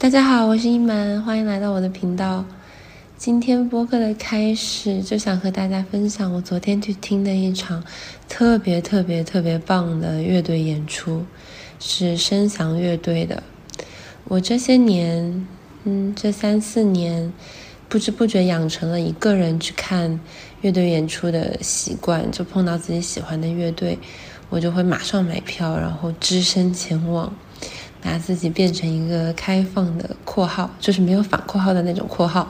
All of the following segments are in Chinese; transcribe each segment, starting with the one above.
大家好，我是一门，欢迎来到我的频道。今天播客的开始，就想和大家分享我昨天去听的一场特别特别特别棒的乐队演出，是声翔乐队的。我这些年，嗯，这三四年，不知不觉养成了一个人去看乐队演出的习惯，就碰到自己喜欢的乐队，我就会马上买票，然后只身前往。把自己变成一个开放的（括号），就是没有反括号的那种（括号），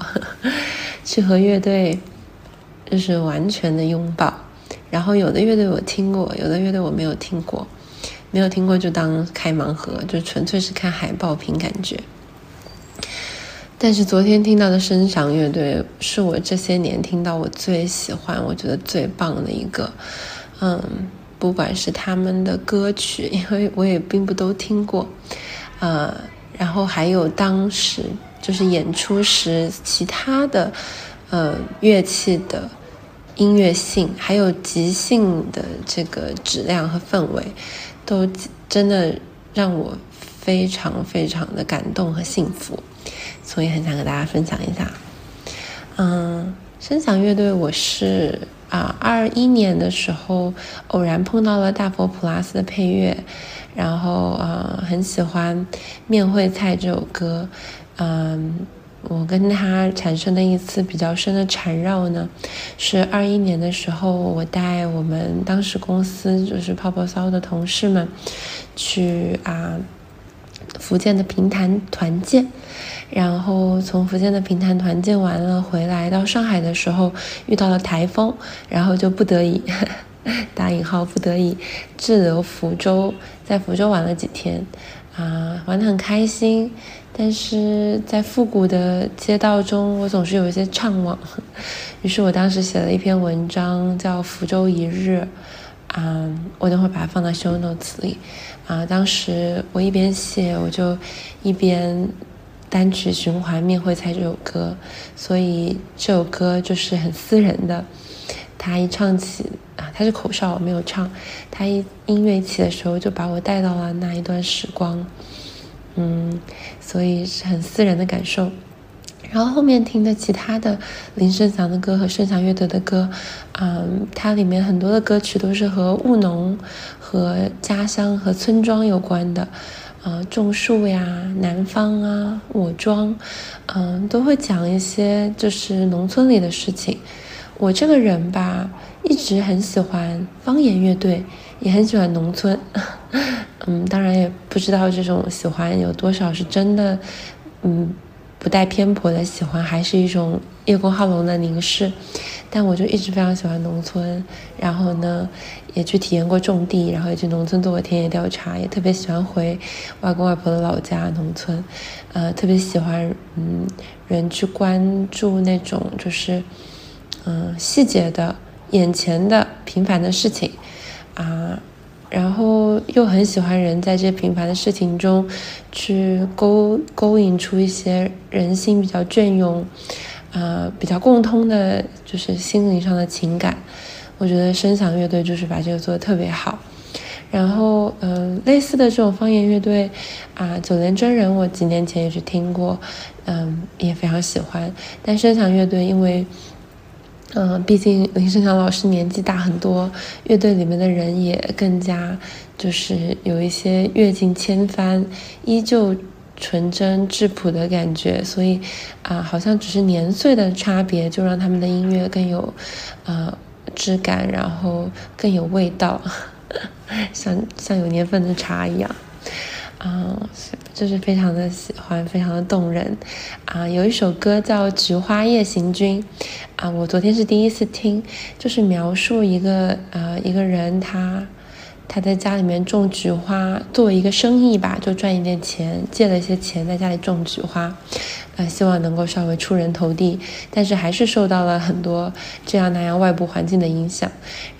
去和乐队就是完全的拥抱。然后有的乐队我听过，有的乐队我没有听过，没有听过就当开盲盒，就纯粹是看海报凭感觉。但是昨天听到的声响乐队是我这些年听到我最喜欢、我觉得最棒的一个，嗯。不管是他们的歌曲，因为我也并不都听过，呃，然后还有当时就是演出时其他的，呃，乐器的音乐性，还有即兴的这个质量和氛围，都真的让我非常非常的感动和幸福，所以很想跟大家分享一下。嗯，声响乐队我是。啊，二一年的时候偶然碰到了大佛普拉斯的配乐，然后啊很喜欢《面会菜》这首歌，嗯，我跟他产生的一次比较深的缠绕呢，是二一年的时候，我带我们当时公司就是泡泡骚的同事们去啊。福建的平潭团建，然后从福建的平潭团建完了回来，到上海的时候遇到了台风，然后就不得已 打引号不得已滞留福州，在福州玩了几天，啊，玩得很开心，但是在复古的街道中，我总是有一些怅惘，于是我当时写了一篇文章，叫《福州一日》。嗯，我等会把它放到 show notes 里。啊，当时我一边写，我就一边单曲循环《面会菜》这首歌，所以这首歌就是很私人的。他一唱起啊，他是口哨，我没有唱。他一音乐起的时候，就把我带到了那一段时光。嗯，所以是很私人的感受。然后后面听的其他的林声祥的歌和盛祥乐队的歌，嗯，它里面很多的歌曲都是和务农、和家乡、和村庄有关的，呃，种树呀、南方啊、我庄，嗯，都会讲一些就是农村里的事情。我这个人吧，一直很喜欢方言乐队，也很喜欢农村，嗯，当然也不知道这种喜欢有多少是真的，嗯。不带偏颇的喜欢，还是一种叶公好龙的凝视。但我就一直非常喜欢农村，然后呢，也去体验过种地，然后也去农村做过田野调查，也特别喜欢回外公外婆的老家农村。呃，特别喜欢嗯人去关注那种就是嗯细节的眼前的平凡的事情啊。然后又很喜欢人在这平凡的事情中，去勾勾引出一些人性比较隽永，啊，比较共通的，就是心灵上的情感。我觉得声响乐队就是把这个做的特别好。然后，嗯，类似的这种方言乐队，啊，九连真人，我几年前也去听过，嗯，也非常喜欢。但声响乐队因为。嗯，毕竟林声祥老师年纪大很多，乐队里面的人也更加就是有一些阅尽千帆，依旧纯真质朴的感觉，所以啊，好像只是年岁的差别，就让他们的音乐更有呃质感，然后更有味道，像像有年份的茶一样。啊，就是非常的喜欢，非常的动人，啊，有一首歌叫《菊花夜行军》，啊，我昨天是第一次听，就是描述一个呃一个人他他在家里面种菊花，作为一个生意吧，就赚一点钱，借了一些钱在家里种菊花，呃，希望能够稍微出人头地，但是还是受到了很多这样那样外部环境的影响，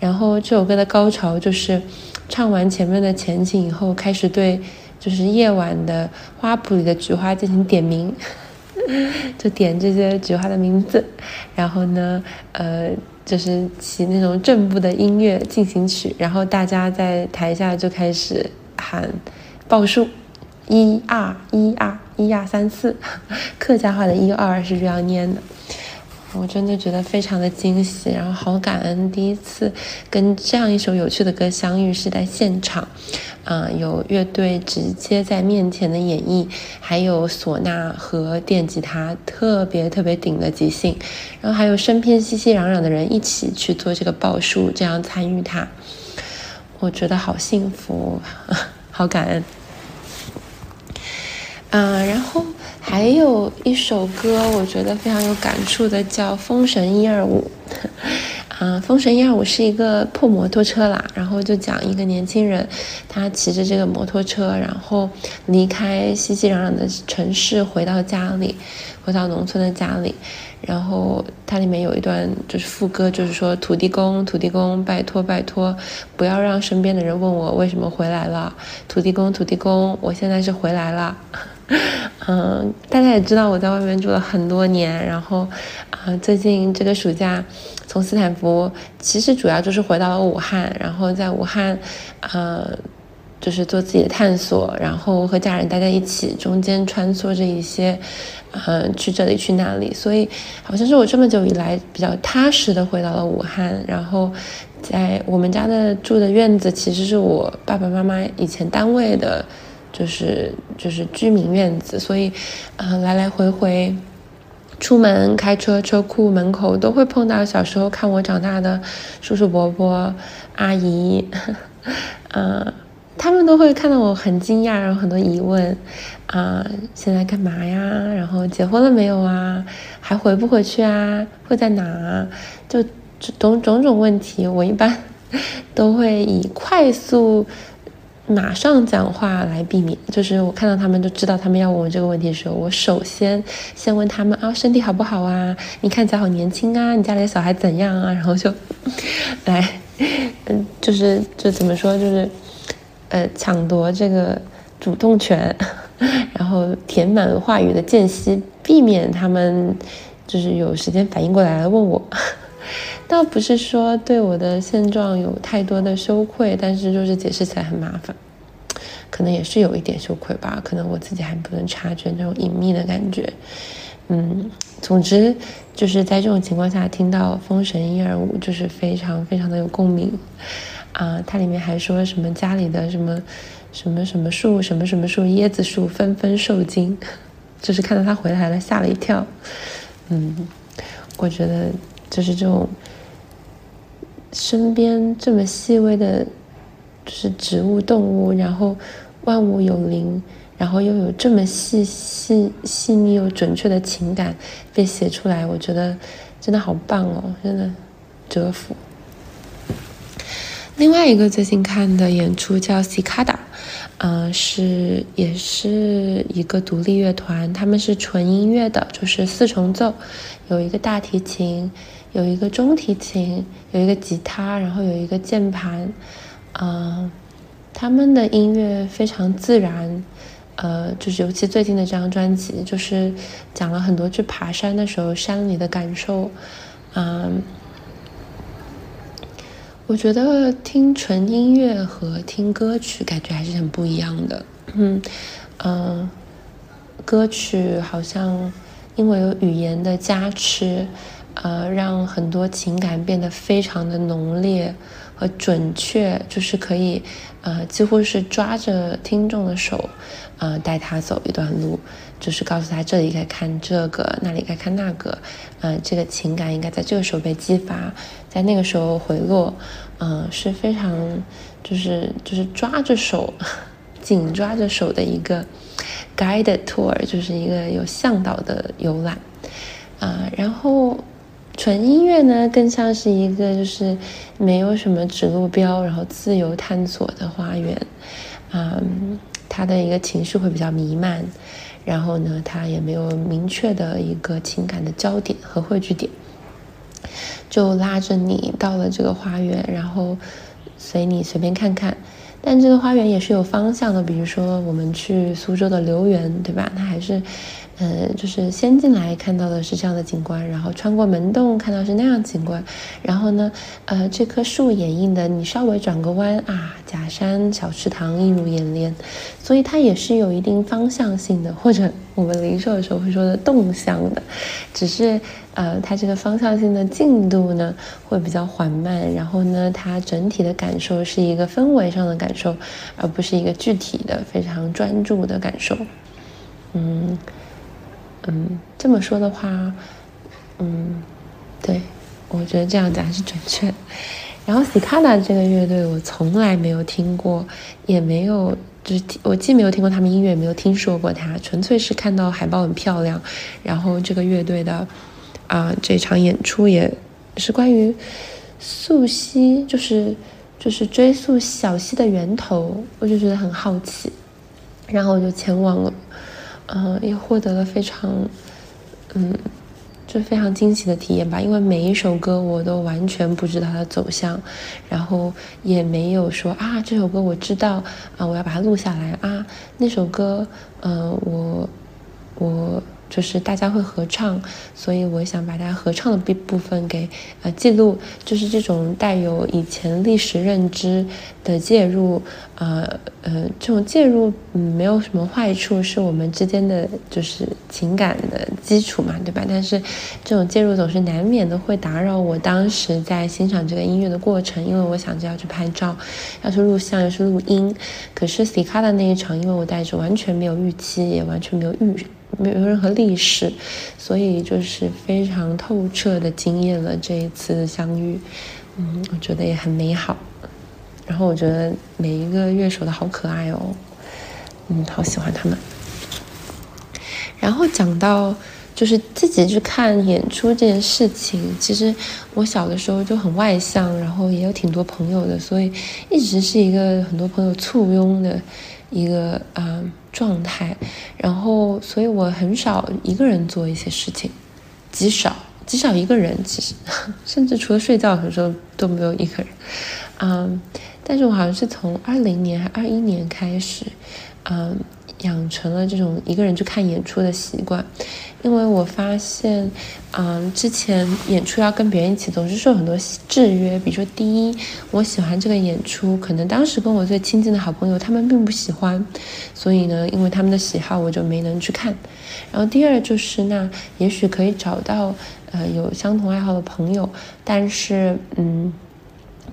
然后这首歌的高潮就是唱完前面的前景以后，开始对。就是夜晚的花圃里的菊花进行点名，就点这些菊花的名字，然后呢，呃，就是起那种正步的音乐进行曲，然后大家在台下就开始喊报数，一二一二一二三四，客家话的一二是这样念的。我真的觉得非常的惊喜，然后好感恩第一次跟这样一首有趣的歌相遇是在现场，啊，有乐队直接在面前的演绎，还有唢呐和电吉他特别特别顶的即兴，然后还有身边熙熙攘攘的人一起去做这个报数，这样参与它，我觉得好幸福，好感恩。嗯，然后还有一首歌，我觉得非常有感触的，叫《封神一二五》。啊，《封神一二五》是一个破摩托车啦，然后就讲一个年轻人，他骑着这个摩托车，然后离开熙熙攘攘的城市，回到家里，回到农村的家里。然后它里面有一段就是副歌，就是说土地公，土地公，拜托拜托，不要让身边的人问我为什么回来了。土地公，土地公，我现在是回来了。嗯，大家也知道我在外面住了很多年，然后啊，最近这个暑假从斯坦福，其实主要就是回到了武汉，然后在武汉，呃，就是做自己的探索，然后和家人待在一起，中间穿梭着一些，嗯，去这里去那里，所以好像是我这么久以来比较踏实的回到了武汉，然后在我们家的住的院子，其实是我爸爸妈妈以前单位的。就是就是居民院子，所以，呃，来来回回，出门开车，车库门口都会碰到小时候看我长大的叔叔伯伯、阿姨，嗯，他们都会看到我很惊讶，然后很多疑问，啊，现在干嘛呀？然后结婚了没有啊？还回不回去啊？会在哪啊？就种种种问题，我一般 都会以快速。马上讲话来避免，就是我看到他们就知道他们要问我这个问题的时候，我首先先问他们啊，身体好不好啊？你看起来好年轻啊，你家里的小孩怎样啊？然后就来，嗯，就是就怎么说，就是呃，抢夺这个主动权，然后填满话语的间隙，避免他们就是有时间反应过来问我。倒不是说对我的现状有太多的羞愧，但是就是解释起来很麻烦，可能也是有一点羞愧吧，可能我自己还不能察觉那种隐秘的感觉。嗯，总之就是在这种情况下听到《封神一二五》，就是非常非常的有共鸣啊！它里面还说什么家里的什么什么什么树，什么什么树，椰子树纷纷受惊，就是看到他回来了，吓了一跳。嗯，我觉得就是这种。身边这么细微的，就是植物、动物，然后万物有灵，然后又有这么细细细腻又准确的情感被写出来，我觉得真的好棒哦，真的折服。另外一个最近看的演出叫 C 卡达嗯，是也是一个独立乐团，他们是纯音乐的，就是四重奏，有一个大提琴。有一个中提琴，有一个吉他，然后有一个键盘，啊，他们的音乐非常自然，呃，就是尤其最近的这张专辑，就是讲了很多去爬山的时候山里的感受，嗯，我觉得听纯音乐和听歌曲感觉还是很不一样的，嗯嗯，歌曲好像因为有语言的加持。呃，让很多情感变得非常的浓烈和准确，就是可以，呃，几乎是抓着听众的手，呃，带他走一段路，就是告诉他这里该看这个，那里该看那个，嗯，这个情感应该在这个时候被激发，在那个时候回落，嗯，是非常，就是就是抓着手，紧抓着手的一个 guided tour，就是一个有向导的游览，啊，然后。纯音乐呢，更像是一个就是没有什么指路标，然后自由探索的花园。嗯，他的一个情绪会比较弥漫，然后呢，他也没有明确的一个情感的焦点和汇聚点，就拉着你到了这个花园，然后随你随便看看。但这个花园也是有方向的，比如说我们去苏州的留园，对吧？它还是。呃，就是先进来看到的是这样的景观，然后穿过门洞看到是那样景观，然后呢，呃，这棵树掩映的，你稍微转个弯啊，假山小池塘映入眼帘，所以它也是有一定方向性的，或者我们零售的时候会说的动向的，只是呃，它这个方向性的进度呢会比较缓慢，然后呢，它整体的感受是一个氛围上的感受，而不是一个具体的非常专注的感受，嗯。嗯，这么说的话，嗯，对，我觉得这样讲还是准确。然后 Cicada 这个乐队我从来没有听过，也没有，就是我既没有听过他们音乐，也没有听说过他，纯粹是看到海报很漂亮。然后这个乐队的啊，这场演出也是关于溯溪，就是就是追溯小溪的源头，我就觉得很好奇，然后我就前往了嗯，也获得了非常，嗯，就非常惊喜的体验吧。因为每一首歌我都完全不知道它的走向，然后也没有说啊这首歌我知道啊我要把它录下来啊那首歌，嗯，我我。就是大家会合唱，所以我想把它合唱的部部分给呃记录，就是这种带有以前历史认知的介入，呃呃，这种介入嗯没有什么坏处，是我们之间的就是情感的基础嘛，对吧？但是这种介入总是难免的会打扰我当时在欣赏这个音乐的过程，因为我想着要去拍照，要去录像，要去录音。可是 C 卡的那一场，因为我带着完全没有预期，也完全没有预。没有任何历史，所以就是非常透彻的经验了这一次的相遇，嗯，我觉得也很美好。然后我觉得每一个乐手都好可爱哦，嗯，好喜欢他们。然后讲到就是自己去看演出这件事情，其实我小的时候就很外向，然后也有挺多朋友的，所以一直是一个很多朋友簇拥的一个啊。状态，然后，所以我很少一个人做一些事情，极少，极少一个人，其实，甚至除了睡觉的时候都没有一个人，嗯，但是我好像是从二零年还二一年开始，嗯。养成了这种一个人去看演出的习惯，因为我发现，嗯，之前演出要跟别人一起，总是受很多制约。比如说，第一，我喜欢这个演出，可能当时跟我最亲近的好朋友他们并不喜欢，所以呢，因为他们的喜好，我就没能去看。然后第二就是，那也许可以找到呃有相同爱好的朋友，但是嗯。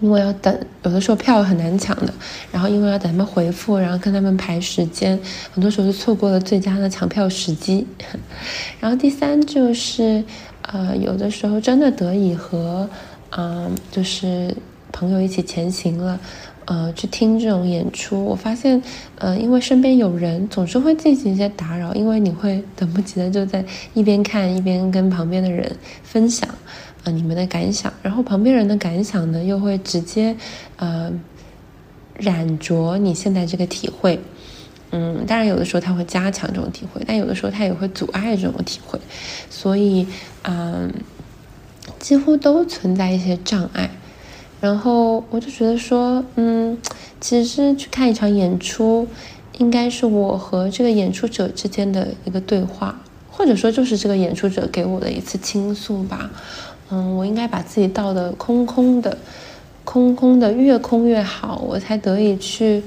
因为要等，有的时候票很难抢的，然后因为要等他们回复，然后跟他们排时间，很多时候就错过了最佳的抢票时机。然后第三就是，呃，有的时候真的得以和，嗯，就是朋友一起前行了，呃，去听这种演出，我发现，呃，因为身边有人，总是会进行一些打扰，因为你会等不及的就在一边看一边跟旁边的人分享。啊，你们的感想，然后旁边人的感想呢，又会直接，呃，染着你现在这个体会。嗯，当然有的时候他会加强这种体会，但有的时候他也会阻碍这种体会。所以，嗯，几乎都存在一些障碍。然后我就觉得说，嗯，其实去看一场演出，应该是我和这个演出者之间的一个对话，或者说就是这个演出者给我的一次倾诉吧。嗯，我应该把自己倒的空空的，空空的，越空越好，我才得以去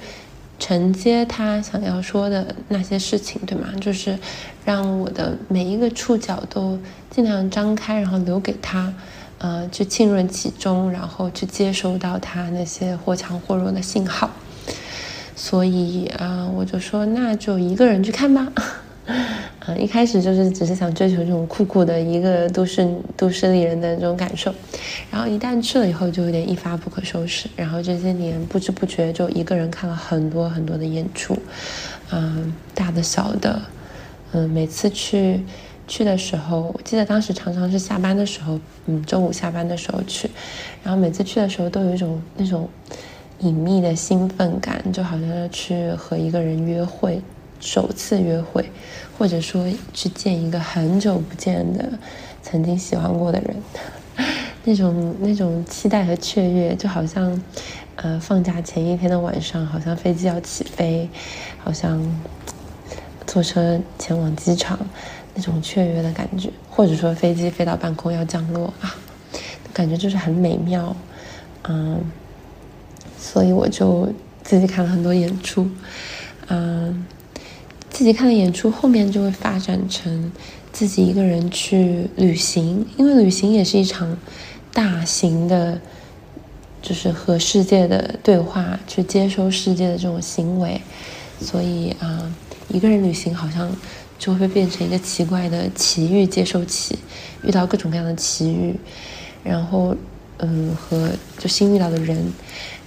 承接他想要说的那些事情，对吗？就是让我的每一个触角都尽量张开，然后留给他，呃，去浸润其中，然后去接收到他那些或强或弱的信号。所以啊，我就说，那就一个人去看吧。嗯，一开始就是只是想追求这种酷酷的一个都市都市丽人的这种感受，然后一旦去了以后就有点一发不可收拾，然后这些年不知不觉就一个人看了很多很多的演出，嗯，大的小的，嗯，每次去去的时候，我记得当时常常是下班的时候，嗯，周五下班的时候去，然后每次去的时候都有一种那种隐秘的兴奋感，就好像要去和一个人约会。首次约会，或者说去见一个很久不见的曾经喜欢过的人，那种那种期待和雀跃，就好像，呃，放假前一天的晚上，好像飞机要起飞，好像坐车前往机场，那种雀跃的感觉，或者说飞机飞到半空要降落啊，感觉就是很美妙，嗯，所以我就自己看了很多演出，嗯，自己看的演出后面就会发展成自己一个人去旅行，因为旅行也是一场大型的。就是和世界的对话，去接收世界的这种行为，所以啊，一个人旅行好像就会变成一个奇怪的奇遇接收器，遇到各种各样的奇遇，然后嗯，和就新遇到的人，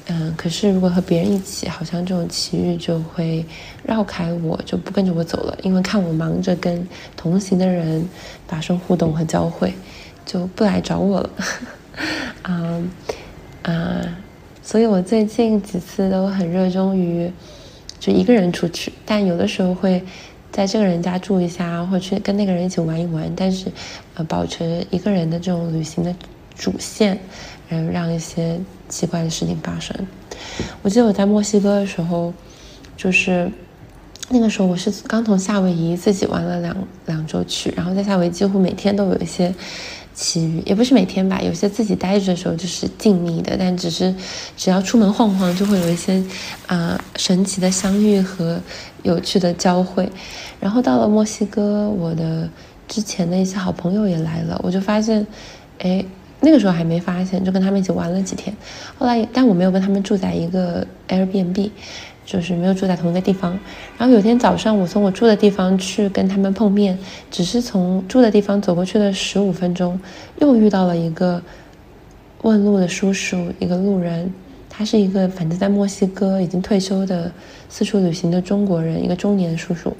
嗯，可是如果和别人一起，好像这种奇遇就会绕开我，就不跟着我走了，因为看我忙着跟同行的人发生互动和交汇，就不来找我了，嗯。啊，所以我最近几次都很热衷于就一个人出去，但有的时候会在这个人家住一下，或者去跟那个人一起玩一玩，但是呃，保持一个人的这种旅行的主线，然后让一些奇怪的事情发生。我记得我在墨西哥的时候，就是那个时候我是刚从夏威夷自己玩了两两周去，然后在夏威夷几乎每天都有一些。奇遇也不是每天吧，有些自己待着的时候就是静谧的，但只是只要出门晃晃，就会有一些啊神奇的相遇和有趣的交汇。然后到了墨西哥，我的之前的一些好朋友也来了，我就发现，哎，那个时候还没发现，就跟他们一起玩了几天。后来，但我没有跟他们住在一个 Airbnb。就是没有住在同一个地方，然后有天早上我从我住的地方去跟他们碰面，只是从住的地方走过去的十五分钟，又遇到了一个问路的叔叔，一个路人，他是一个反正在墨西哥已经退休的四处旅行的中国人，一个中年叔叔，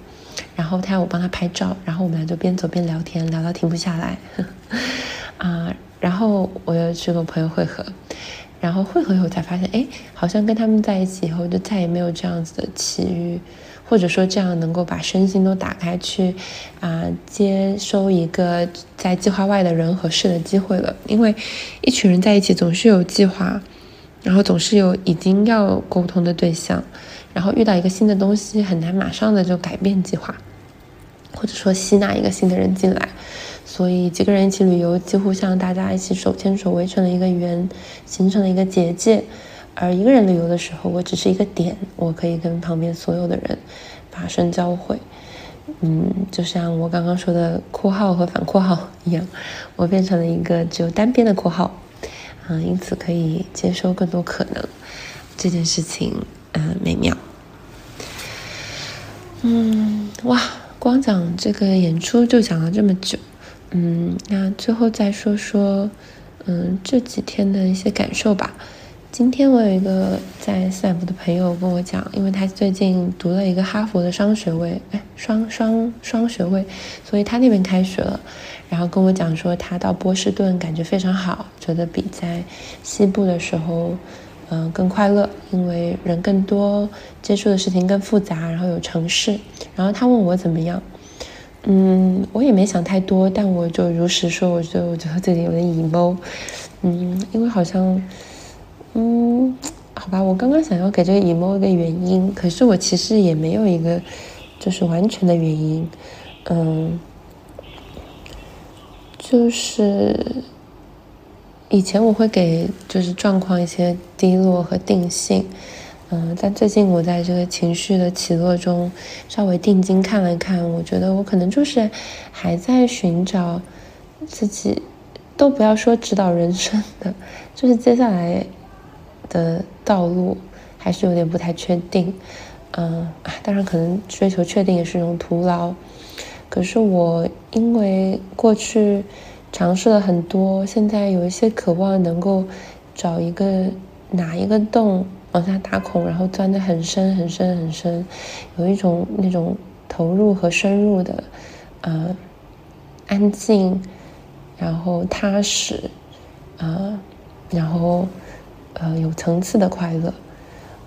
然后他要我帮他拍照，然后我们俩就边走边聊天，聊到停不下来，然后我又去跟朋友会合。然后会合以后才发现，哎，好像跟他们在一起以后，就再也没有这样子的奇遇，或者说这样能够把身心都打开去，啊，接收一个在计划外的人和事的机会了。因为一群人在一起总是有计划，然后总是有已经要沟通的对象，然后遇到一个新的东西，很难马上的就改变计划，或者说吸纳一个新的人进来。所以几个人一起旅游，几乎像大家一起手牵手围成了一个圆，形成了一个结界。而一个人旅游的时候，我只是一个点，我可以跟旁边所有的人发生交汇。嗯，就像我刚刚说的括号和反括号一样，我变成了一个只有单边的括号，啊，因此可以接收更多可能。这件事情，嗯，美妙。嗯，哇，光讲这个演出就讲了这么久。嗯，那最后再说说，嗯，这几天的一些感受吧。今天我有一个在斯坦福的朋友跟我讲，因为他最近读了一个哈佛的双学位，哎，双双双学位，所以他那边开学了。然后跟我讲说，他到波士顿感觉非常好，觉得比在西部的时候，嗯，更快乐，因为人更多，接触的事情更复杂，然后有城市。然后他问我怎么样。嗯，我也没想太多，但我就如实说，我觉得我觉得自己有点 emo，嗯，因为好像，嗯，好吧，我刚刚想要给这个 emo 一个原因，可是我其实也没有一个就是完全的原因，嗯，就是以前我会给就是状况一些低落和定性。嗯，但最近我在这个情绪的起落中，稍微定睛看了看，我觉得我可能就是还在寻找自己，都不要说指导人生的，就是接下来的道路还是有点不太确定。嗯，当然可能追求确定也是一种徒劳。可是我因为过去尝试了很多，现在有一些渴望能够找一个哪一个洞。往下打孔，然后钻得很深很深很深，有一种那种投入和深入的，呃，安静，然后踏实，啊，然后呃有层次的快乐，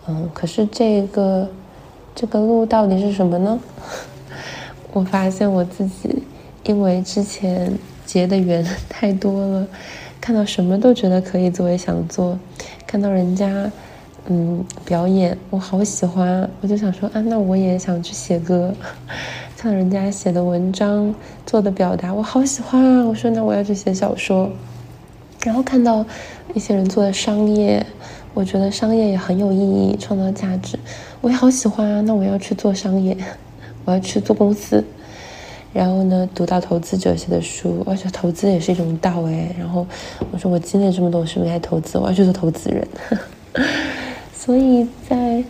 嗯，可是这个这个路到底是什么呢？我发现我自己因为之前结的缘太多了，看到什么都觉得可以作为想做，看到人家。嗯表演，我好喜欢，我就想说啊，那我也想去写歌，像人家写的文章做的表达，我好喜欢啊！我说那我要去写小说，然后看到一些人做的商业，我觉得商业也很有意义，创造价值，我也好喜欢啊！那我要去做商业，我要去做公司。然后呢，读到投资者写的书，我觉得投资也是一种道哎。然后我说我经历这么多，是不是该投资？我要去做投资人。所以在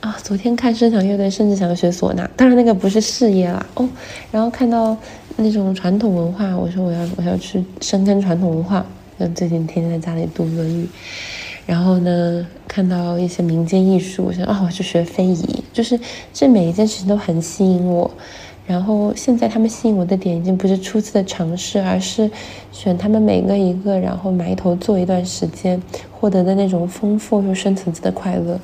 啊，昨天看声响乐队，甚至想要学唢呐。当然那个不是事业啦哦。然后看到那种传统文化，我说我要我要去深耕传统文化。像最近天天在家里读《论语》，然后呢，看到一些民间艺术，我想啊，我去学非遗。就是这每一件事情都很吸引我。然后现在他们吸引我的点已经不是初次的尝试，而是选他们每个一个，然后埋头做一段时间，获得的那种丰富又深层次的快乐。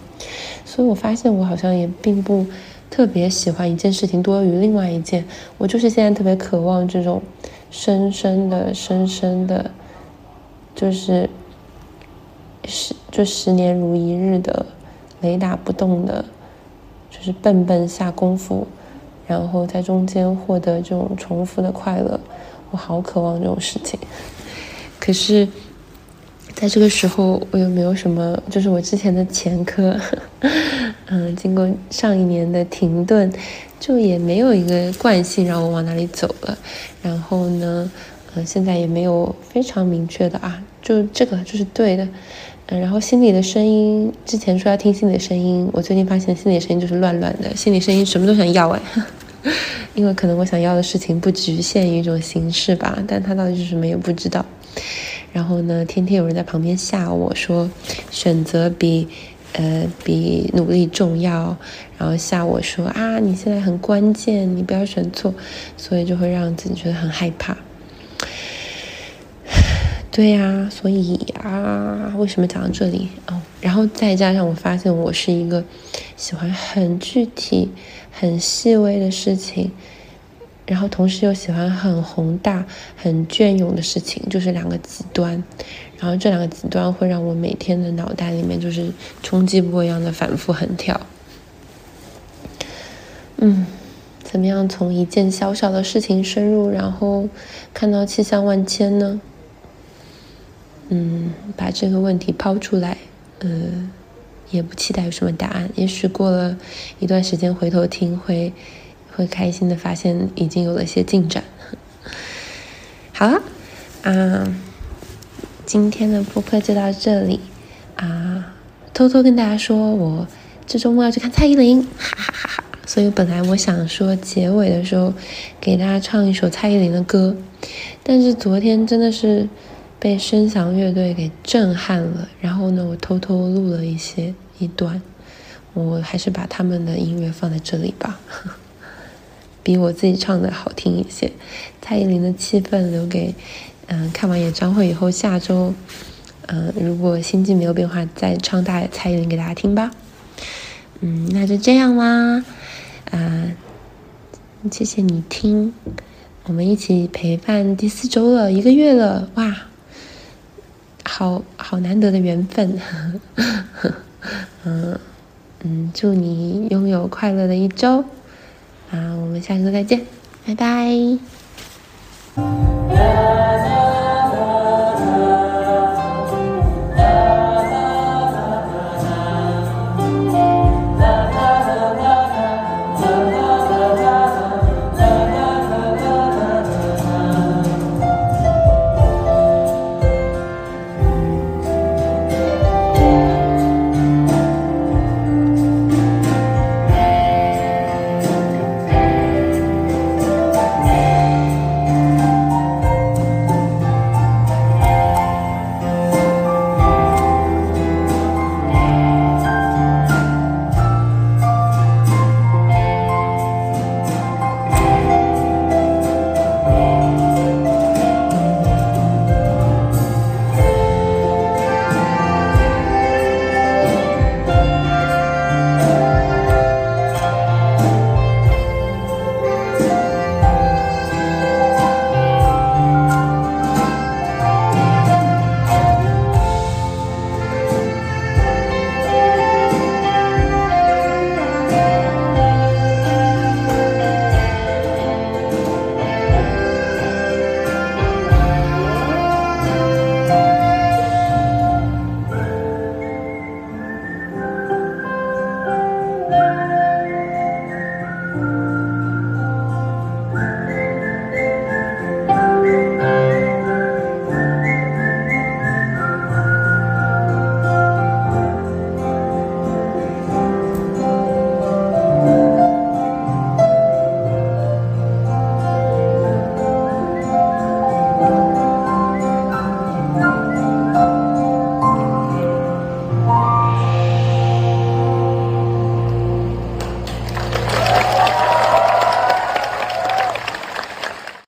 所以我发现我好像也并不特别喜欢一件事情多于另外一件，我就是现在特别渴望这种深深的、深深的，就是十就十年如一日的雷打不动的，就是笨笨下功夫。然后在中间获得这种重复的快乐，我好渴望这种事情。可是，在这个时候，我又没有什么，就是我之前的前科，嗯，经过上一年的停顿，就也没有一个惯性让我往哪里走了。然后呢，嗯，现在也没有非常明确的啊，就这个就是对的。嗯，然后心里的声音，之前说要听心里的声音，我最近发现心里声音就是乱乱的，心里声音什么都想要哎。因为可能我想要的事情不局限于一种形式吧，但它到底是什么也不知道。然后呢，天天有人在旁边吓我说，选择比呃比努力重要，然后吓我说啊，你现在很关键，你不要选错，所以就会让自己觉得很害怕。对呀，所以啊，为什么讲到这里哦？然后再加上我发现我是一个喜欢很具体。很细微的事情，然后同时又喜欢很宏大、很隽永的事情，就是两个极端。然后这两个极端会让我每天的脑袋里面就是冲击波一样的反复横跳。嗯，怎么样从一件小小的事情深入，然后看到气象万千呢？嗯，把这个问题抛出来，呃。也不期待有什么答案，也许过了一段时间回头听会会开心的发现已经有了一些进展。好了，啊，今天的播客就到这里啊，偷偷跟大家说，我这周末要去看蔡依林，哈哈哈哈！所以本来我想说结尾的时候给大家唱一首蔡依林的歌，但是昨天真的是。被声响乐队给震撼了，然后呢，我偷偷录了一些一段，我还是把他们的音乐放在这里吧，比我自己唱的好听一些。蔡依林的气氛留给，嗯，看完演唱会以后，下周，嗯，如果心境没有变化，再唱大蔡依林给大家听吧。嗯，那就这样啦，啊，谢谢你听，我们一起陪伴第四周了，一个月了，哇！好好难得的缘分，嗯嗯，祝你拥有快乐的一周，啊，我们下周再见，拜拜。